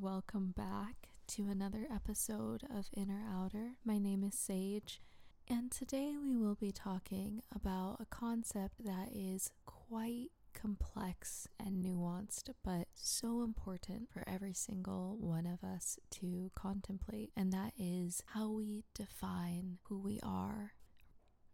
Welcome back to another episode of Inner Outer. My name is Sage, and today we will be talking about a concept that is quite complex and nuanced, but so important for every single one of us to contemplate, and that is how we define who we are.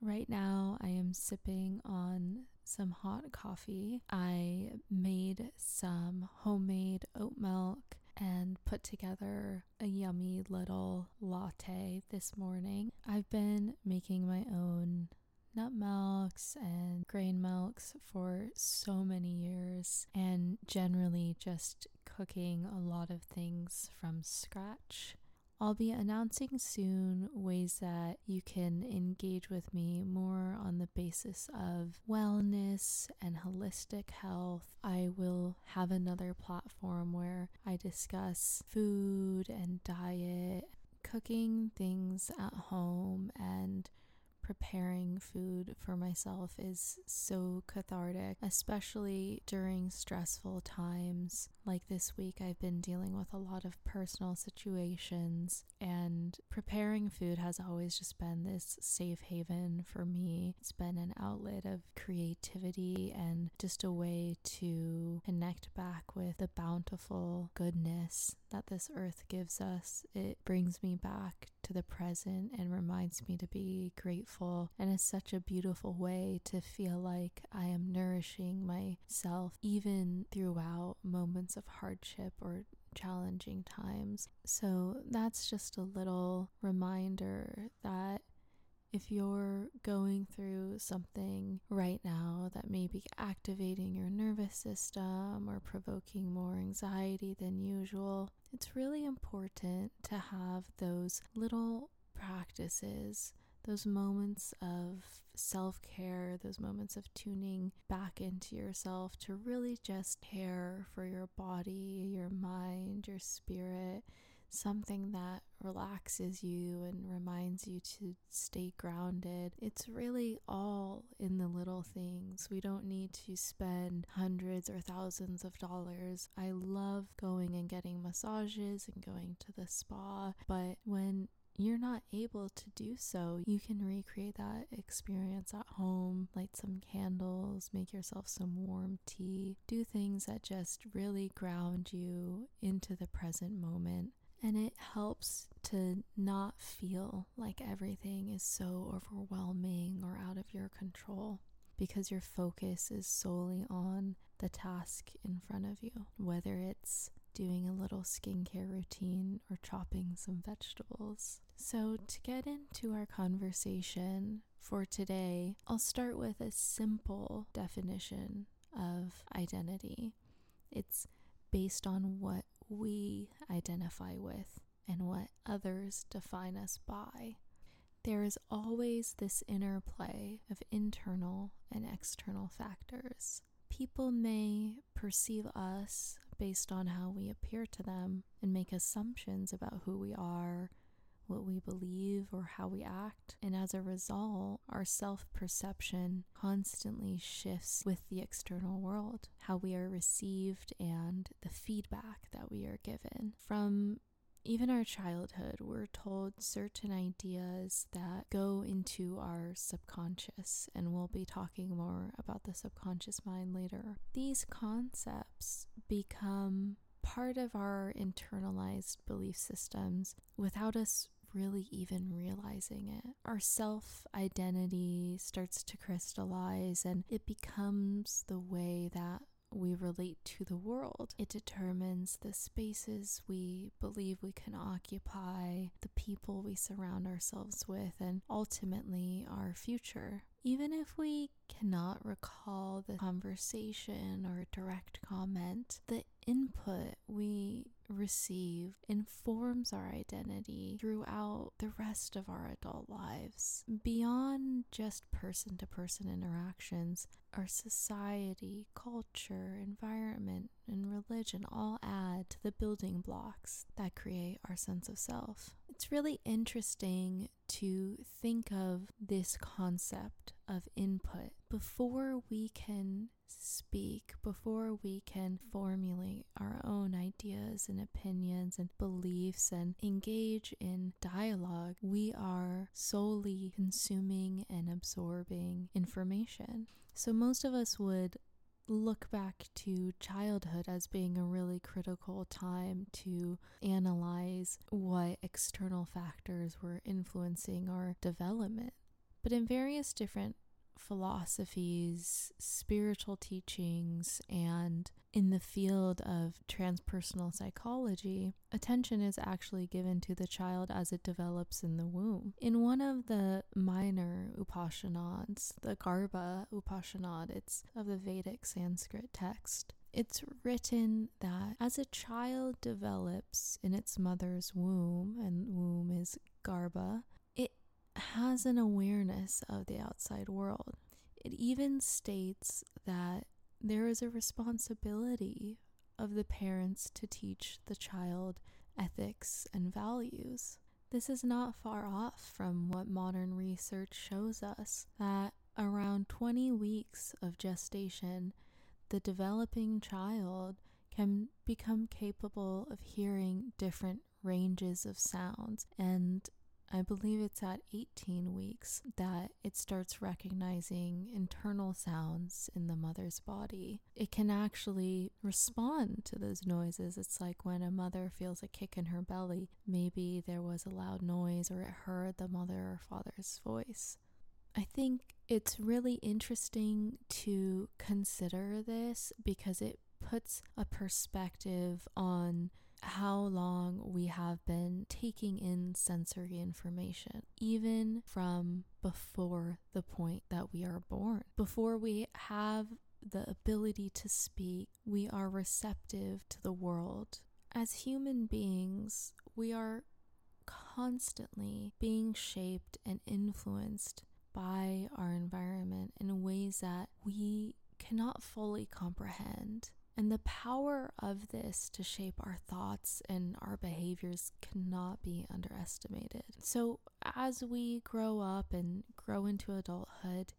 Right now, I am sipping on some hot coffee. I made some homemade oat milk and put together a yummy little latte this morning. I've been making my own nut milks and grain milks for so many years and generally just cooking a lot of things from scratch. I'll be announcing soon ways that you can engage with me more on the basis of wellness and holistic health. I will have another platform where I discuss food and diet, cooking things at home, and preparing food for myself is so cathartic, especially during stressful times. Like this week, I've been dealing with a lot of personal situations, and preparing food has always just been this safe haven for me. It's been an outlet of creativity and just a way to connect back with the bountiful goodness that this earth gives us. It brings me back to the present and reminds me to be grateful. And it's such a beautiful way to feel like I am nourishing myself even throughout moments of hardship or challenging times. So that's just a little reminder that if you're going through something right now that may be activating your nervous system or provoking more anxiety than usual, it's really important to have those little practices, those moments of self care, those moments of tuning back into yourself to really just care for your body, your mind, your spirit, something that relaxes you and reminds you to stay grounded. It's really all in the little things. We don't need to spend hundreds or thousands of dollars. I love going and getting massages and going to the spa, but when you're not able to do so, you can recreate that experience at home, light some candles, make yourself some warm tea, do things that just really ground you into the present moment. And it helps to not feel like everything is so overwhelming or out of your control because your focus is solely on the task in front of you, whether it's doing a little skincare routine or chopping some vegetables. So, to get into our conversation for today, I'll start with a simple definition of identity. It's based on what we identify with and what others define us by. There is always this interplay of internal and external factors. People may perceive us based on how we appear to them and make assumptions about who we are, what we believe, or how we act. And as a result, our self perception constantly shifts with the external world, how we are received, and the feedback that we are given. From even our childhood, we're told certain ideas that go into our subconscious, and we'll be talking more about the subconscious mind later. These concepts become part of our internalized belief systems without us really even realizing it. Our self identity starts to crystallize and it becomes the way that we relate to the world. It determines the spaces we believe we can occupy, the people we surround ourselves with, and ultimately our future. Even if we cannot recall the conversation or direct comment, the input we receive informs our identity throughout the rest of our adult lives. Beyond just person to person interactions, our society, culture, environment, and religion all add to the building blocks that create our sense of self. It's really interesting to think of this concept of input before we can speak, before we can formulate our own ideas and opinions and beliefs and engage in dialogue, we are solely consuming and absorbing information. So, most of us would look back to childhood as being a really critical time to analyze what external factors were influencing our development. But in various different philosophies, spiritual teachings, and in the field of transpersonal psychology, attention is actually given to the child as it develops in the womb. In one of the minor Upanishads, the Garbha Upanishad, it's of the Vedic Sanskrit text. It's written that as a child develops in its mother's womb, and womb is Garbha, has an awareness of the outside world. It even states that there is a responsibility of the parents to teach the child ethics and values. This is not far off from what modern research shows us that around 20 weeks of gestation, the developing child can become capable of hearing different ranges of sounds and I believe it's at 18 weeks that it starts recognizing internal sounds in the mother's body. It can actually respond to those noises. It's like when a mother feels a kick in her belly, maybe there was a loud noise or it heard the mother or father's voice. I think it's really interesting to consider this because it puts a perspective on how long we have been taking in sensory information, even from before the point that we are born. Before we have the ability to speak, we are receptive to the world. As human beings, we are constantly being shaped and influenced by our environment in ways that we cannot fully comprehend. And the power of this to shape our thoughts and our behaviors cannot be underestimated. So, as we grow up and grow into adulthood,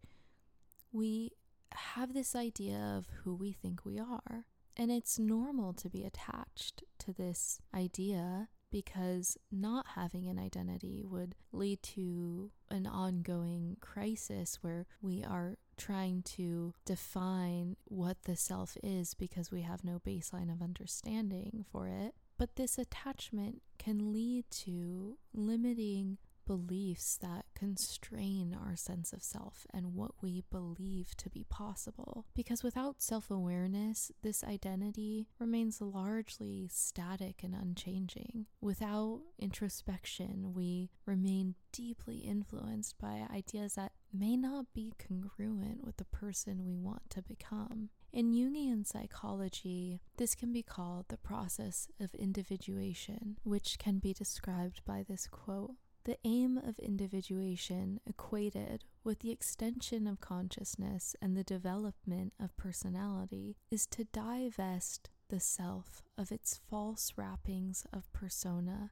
we have this idea of who we think we are. And it's normal to be attached to this idea because not having an identity would lead to an ongoing crisis where we are trying to define what the self is because we have no baseline of understanding for it. But this attachment can lead to limiting beliefs that constrain our sense of self and what we believe to be possible. Because without self awareness, this identity remains largely static and unchanging. Without introspection, we remain deeply influenced by ideas that may not be congruent with the person we want to become. In Jungian psychology, this can be called the process of individuation, which can be described by this quote the aim of individuation equated with the extension of consciousness and the development of personality is to divest the self of its false wrappings of persona,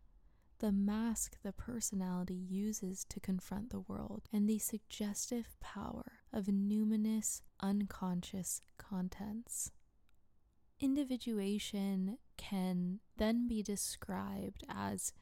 the mask the personality uses to confront the world, and the suggestive power of numinous unconscious contents. Individuation can then be described as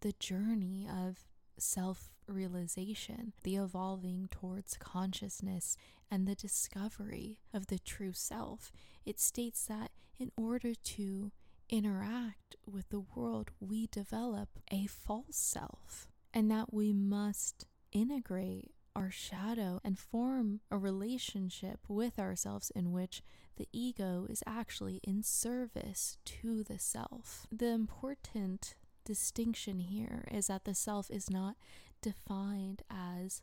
the journey of self realization, the evolving towards consciousness, and the discovery of the true self. It states that in order to interact with the world, we develop a false self, and that we must integrate our shadow and form a relationship with ourselves in which the ego is actually in service to the self. The important distinction here is that the self is not defined as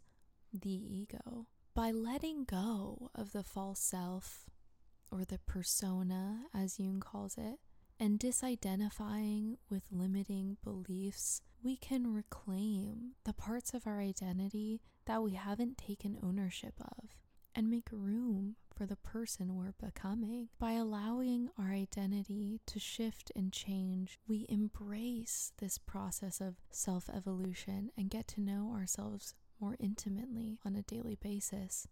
the ego. By letting go of the false self, or the persona, as Jung calls it, and disidentifying with limiting beliefs, we can reclaim the parts of our identity that we haven't taken ownership of. And make room for the person we're becoming. By allowing our identity to shift and change, we embrace this process of self evolution and get to know ourselves more intimately on a daily basis.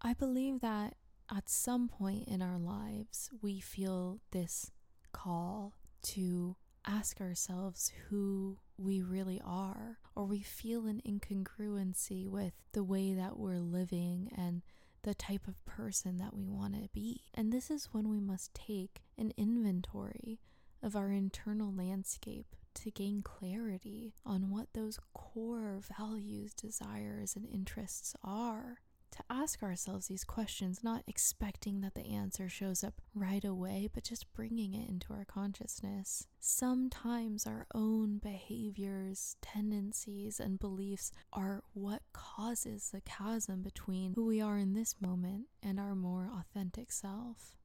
I believe that at some point in our lives, we feel this call to ask ourselves who we really are, or we feel an incongruency with the way that we're living and the type of person that we want to be. And this is when we must take an inventory of our internal landscape to gain clarity on what those core values, desires, and interests are to ask ourselves these questions, not expecting that the answer shows up right away, but just bringing it into our consciousness. Sometimes our own behaviors, tendencies, and beliefs are what causes the chasm between who we are in this moment and our more authentic self.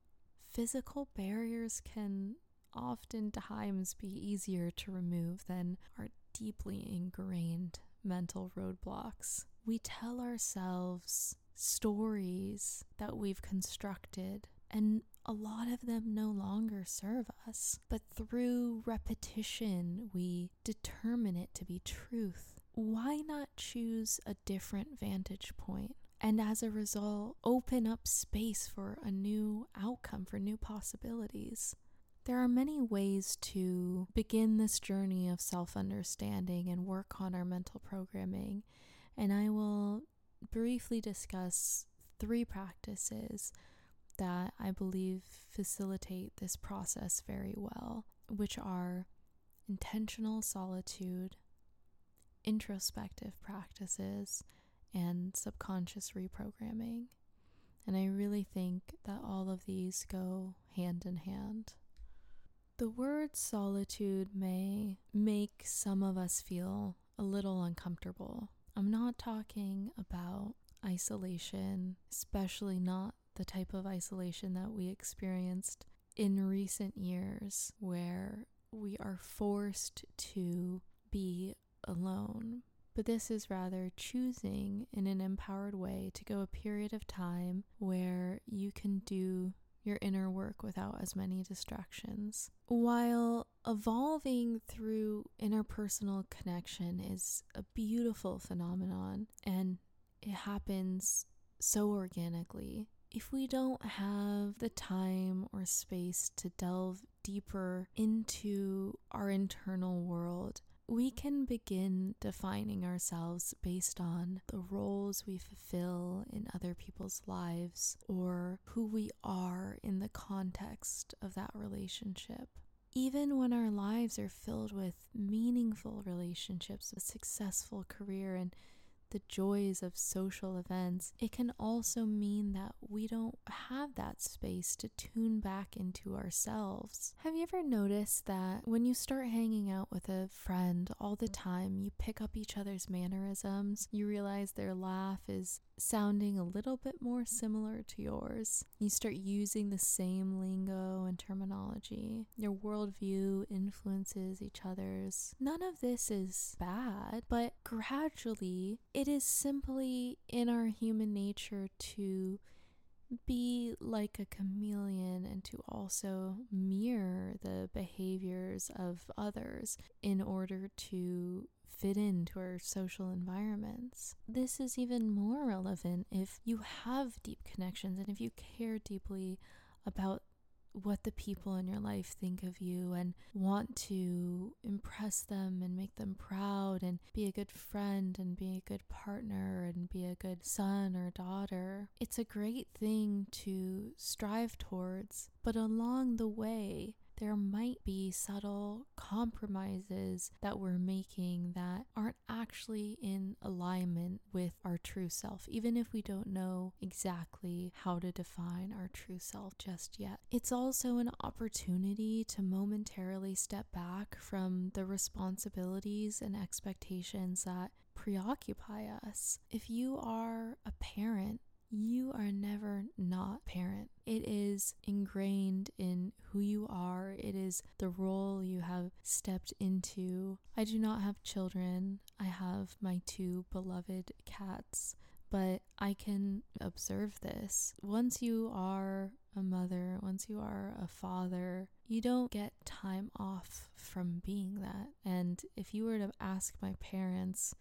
Physical barriers can oftentimes be easier to remove than our deeply ingrained mental roadblocks we tell ourselves stories that we've constructed, and a lot of them no longer serve us. But through repetition, we determine it to be truth. Why not choose a different vantage point? And as a result, open up space for a new outcome, for new possibilities. There are many ways to begin this journey of self understanding and work on our mental programming and I will briefly discuss three practices that I believe facilitate this process very well, which are intentional solitude, introspective practices, and subconscious reprogramming. And I really think that all of these go hand in hand. The word solitude may make some of us feel a little uncomfortable I'm not talking about isolation, especially not the type of isolation that we experienced in recent years where we are forced to be alone. But this is rather choosing in an empowered way to go a period of time where you can do your inner work without as many distractions. While evolving through interpersonal connection is a beautiful phenomenon and it happens so organically, if we don't have the time or space to delve deeper into our internal world, we can begin defining ourselves based on the roles we fulfill in other people's lives or who we are in the context of that relationship. Even when our lives are filled with meaningful relationships, a successful career, and the joys of social events, it can also mean that we don't have that space to tune back into ourselves. Have you ever noticed that when you start hanging out with a friend all the time, you pick up each other's mannerisms? You realize their laugh is sounding a little bit more similar to yours. You start using the same lingo and terminology. Your worldview influences each other's. None of this is bad, but gradually it is simply in our human nature to be like a chameleon and to also mirror the behaviors of others in order to fit into our social environments. This is even more relevant if you have deep connections and if you care deeply about what the people in your life think of you and want to impress them and make them proud and be a good friend and be a good partner and be a good son or daughter. It's a great thing to strive towards, but along the way, there might be subtle compromises that we're making that aren't actually in alignment with our true self, even if we don't know exactly how to define our true self just yet. It's also an opportunity to momentarily step back from the responsibilities and expectations that preoccupy us. If you are a parent, you are never not parent. It is ingrained in who you are, it is the role you have stepped into. I do not have children, I have my two beloved cats. but I can observe this. Once you are a mother, once you are a father, you don't get time off from being that. And if you were to ask my parents,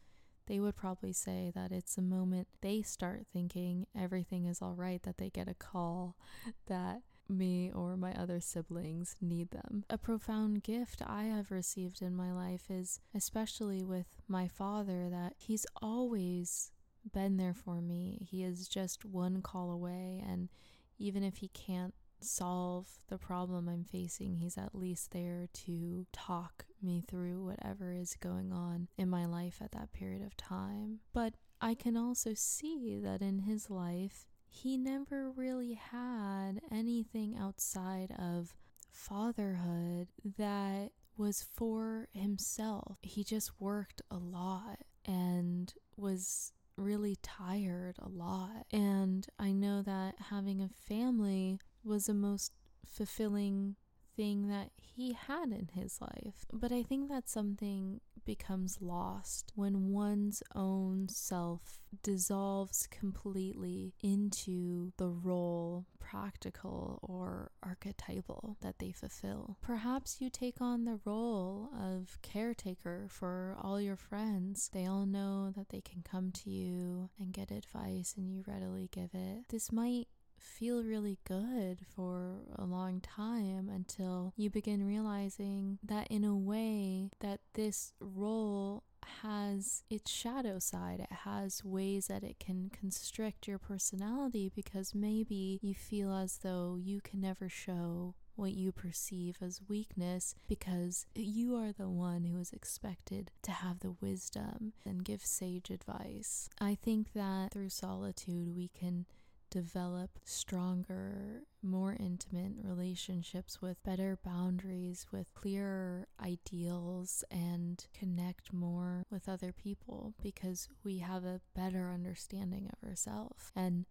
they would probably say that it's the moment they start thinking everything is all right that they get a call that me or my other siblings need them. A profound gift I have received in my life is, especially with my father, that he's always been there for me. He is just one call away, and even if he can't solve the problem I'm facing, he's at least there to talk me through whatever is going on in my life at that period of time. But I can also see that in his life, he never really had anything outside of fatherhood that was for himself. He just worked a lot and was really tired a lot. And I know that having a family was the most fulfilling thing that he had in his life. But I think that something becomes lost when one's own self dissolves completely into the role, practical or archetypal, that they fulfill. Perhaps you take on the role of caretaker for all your friends. They all know that they can come to you and get advice, and you readily give it. This might feel really good for a long time until you begin realizing that in a way that this role has its shadow side. It has ways that it can constrict your personality because maybe you feel as though you can never show what you perceive as weakness because you are the one who is expected to have the wisdom and give sage advice. I think that through solitude we can develop stronger, more intimate relationships with better boundaries, with clearer ideals, and connect more with other people because we have a better understanding of ourselves. And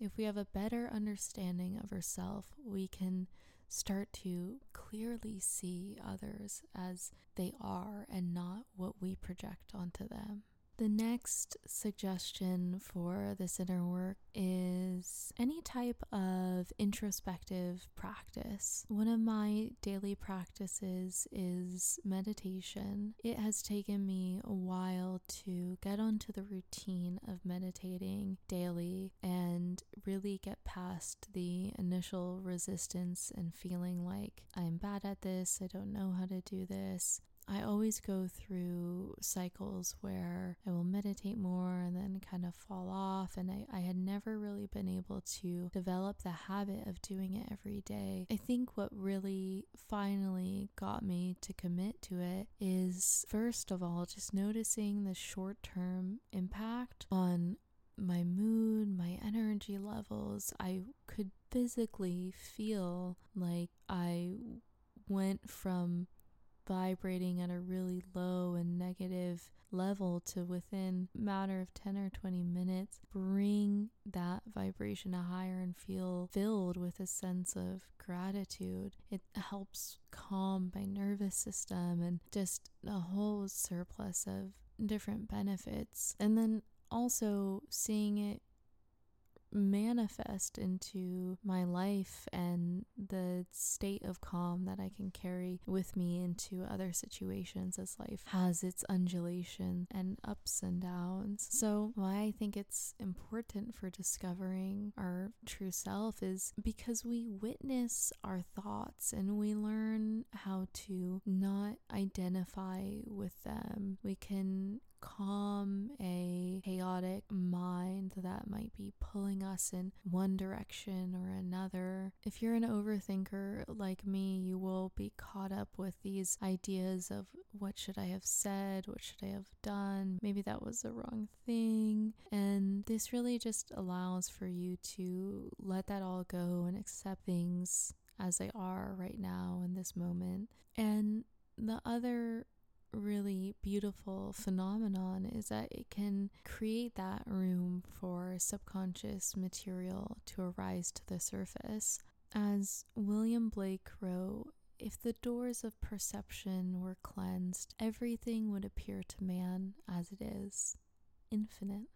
if we have a better understanding of ourselves, we can start to clearly see others as they are and not what we project onto them. The next suggestion for this inner work is any type of introspective practice. One of my daily practices is meditation. It has taken me a while to get onto the routine of meditating daily and really get past the initial resistance and feeling like I'm bad at this, I don't know how to do this. I always go through cycles where I will meditate more and then kind of fall off. And I, I had never really been able to develop the habit of doing it every day. I think what really finally got me to commit to it is, first of all, just noticing the short term impact on my mood, my energy levels. I could physically feel like I went from vibrating at a really low and negative level to within matter of 10 or 20 minutes bring that vibration higher and feel filled with a sense of gratitude. It helps calm my nervous system and just a whole surplus of different benefits. And then also seeing it manifest into my life and the state of calm that I can carry with me into other situations as life has its undulation and ups and downs. So, why I think it's important for discovering our true self is because we witness our thoughts and we learn how to not identify with them. We can calm a chaotic mind that might be pulling us in one direction or another. If you're an overthinker like me, you will be caught up with these ideas of what should I have said? What should I have done? Maybe that was the wrong thing. And this really just allows for you to let that all go and accept things as they are right now in this moment. And the other really beautiful phenomenon is that it can create that room for subconscious material to arise to the surface. As William Blake wrote, if the doors of perception were cleansed, everything would appear to man as it is infinite.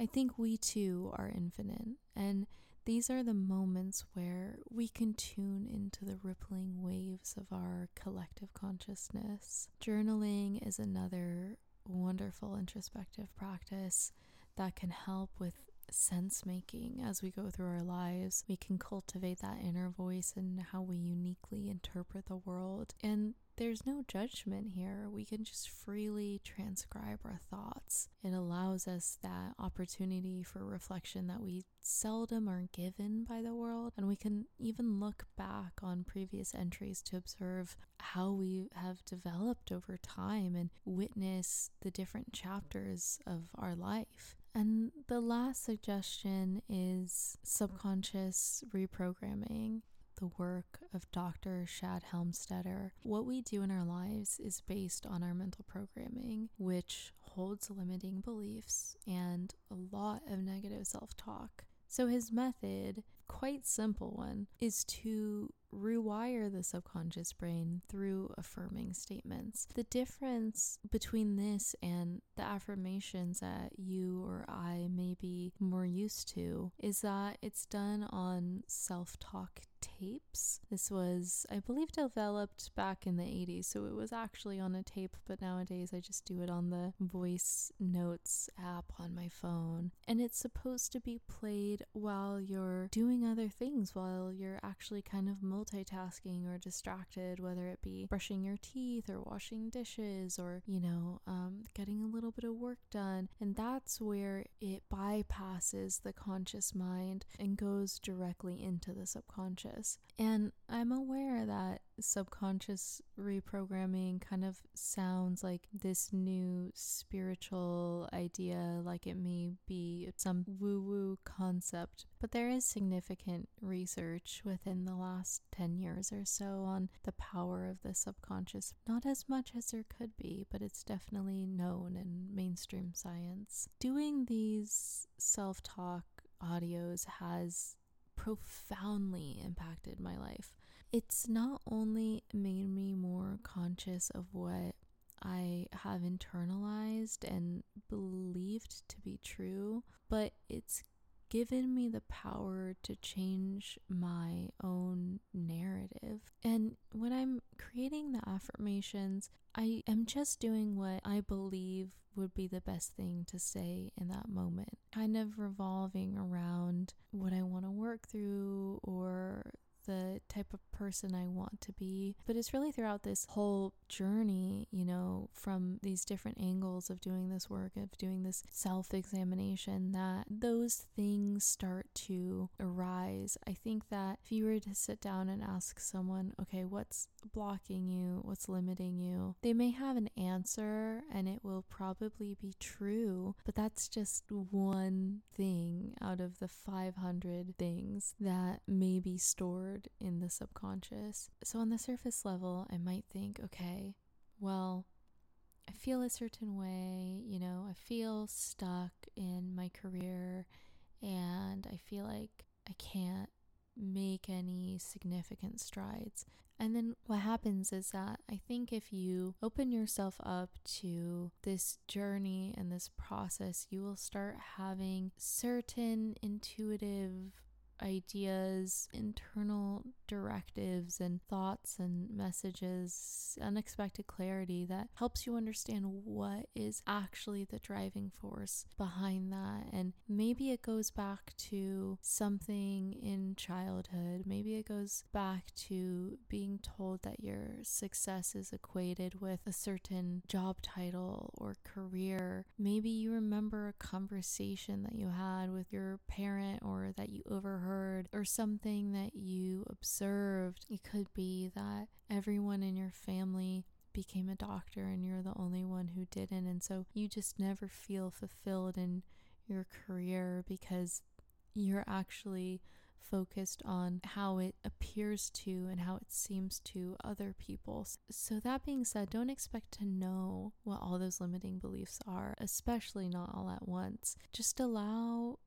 I think we too are infinite, and these are the moments where we can tune into the rippling waves of our collective consciousness. Journaling is another wonderful introspective practice that can help with sense making as we go through our lives. We can cultivate that inner voice and how we uniquely interpret the world. And there's no judgment here. We can just freely transcribe our thoughts. It allows us that opportunity for reflection that we seldom are given by the world. And we can even look back on previous entries to observe how we have developed over time and witness the different chapters of our life. And the last suggestion is subconscious reprogramming the work of Dr. Shad Helmstetter. What we do in our lives is based on our mental programming, which holds limiting beliefs and a lot of negative self talk. So, his method, quite simple one, is to rewire the subconscious brain through affirming statements. The difference between this and the affirmations that you or I may be more used to is that it's done on self talk tapes. This was, I believe, developed back in the 80s, so it was actually on a tape, but nowadays I just do it on the voice notes app on my phone. And it's supposed to be played while you're doing other things, while you're actually kind of multitasking or distracted, whether it be brushing your teeth or washing dishes or, you know, um, getting a little bit of work done. And that's where it bypasses the conscious mind and goes directly into the subconscious. And I'm aware that subconscious reprogramming kind of sounds like this new spiritual idea, like it may be some woo woo concept. But there is significant research within the last 10 years or so on the power of the subconscious. Not as much as there could be, but it's definitely known in mainstream science. Doing these self talk audios has profoundly impacted my life. It's not only made me more conscious of what I have internalized and believed to be true, but it's given me the power to change my own narrative. And when I'm creating the affirmations, I am just doing what I believe would be the best thing to say in that moment, kind of revolving around what I want to work through or the type of person I want to be. But it's really throughout this whole journey, you know, from these different angles of doing this work, of doing this self examination, that those things start to arise. I think that if you were to sit down and ask someone, okay, what's blocking you? What's limiting you? They may have an answer and it will probably be true, but that's just one thing out of the 500 things that may be stored in the subconscious. So, on the surface level, I might think, okay, well, I feel a certain way, you know, I feel stuck in my career and I feel like I can't make any significant strides. And then what happens is that I think if you open yourself up to this journey and this process, you will start having certain intuitive ideas, internal directives, and thoughts and messages, unexpected clarity that helps you understand what is actually the driving force behind that. And maybe it goes back to something in childhood, maybe it goes back to being told that your success is equated with a certain job title or career. Maybe you remember a conversation that you had with your parent or that you overheard heard or something that you observed. It could be that everyone in your family became a doctor and you're the only one who didn't. And so you just never feel fulfilled in your career because you're actually focused on how it appears to and how it seems to other people. So, that being said, don't expect to know what all those limiting beliefs are, especially not all at once. Just allow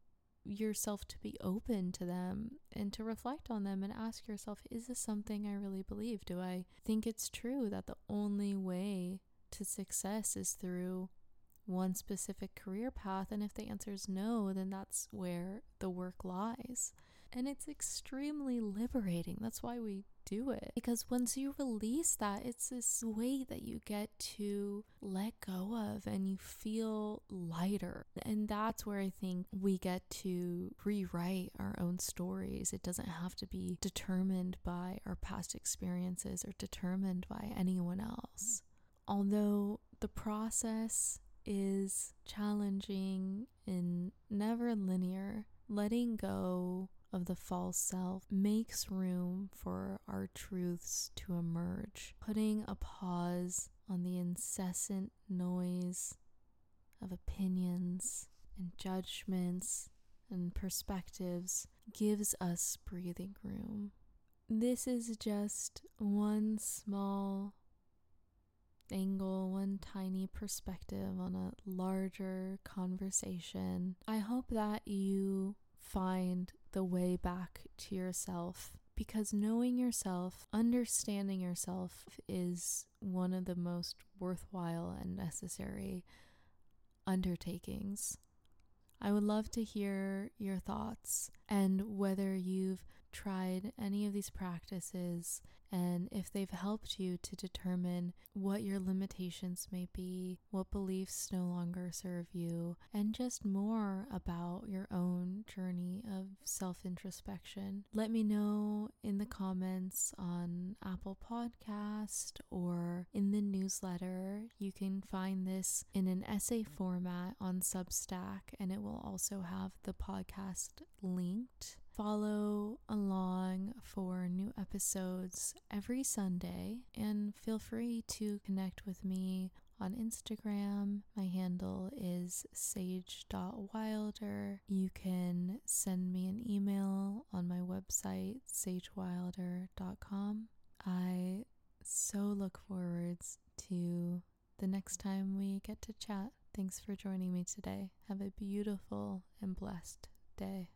yourself to be open to them and to reflect on them and ask yourself is this something I really believe? Do I think it's true that the only way to success is through one specific career path. And if the answer is no, then that's where the work lies. And it's extremely liberating. That's why we do it. Because once you release that, it's this weight that you get to let go of and you feel lighter. And that's where I think we get to rewrite our own stories. It doesn't have to be determined by our past experiences or determined by anyone else. Although the process is challenging and never linear, letting go of the false self makes room for our truths to emerge, putting a pause on the incessant noise of opinions and judgments and perspectives gives us breathing room. This is just one small angle, one tiny perspective on a larger conversation. I hope that you find the way back to yourself because knowing yourself, understanding yourself is one of the most worthwhile and necessary undertakings. I would love to hear your thoughts and whether you've tried any of these practices and if they've helped you to determine what your limitations may be, what beliefs no longer serve you, and just more about your own journey of self introspection. Let me know in the comments on Apple Podcast or in the newsletter. You can find this in an essay format on Substack, and it will also have the podcast linked follow along for new episodes every Sunday and feel free to connect with me on Instagram. My handle is sage.wilder. You can send me an email on my website, sagewilder.com. I so look forwards to the next time we get to chat. Thanks for joining me today. Have a beautiful and blessed day.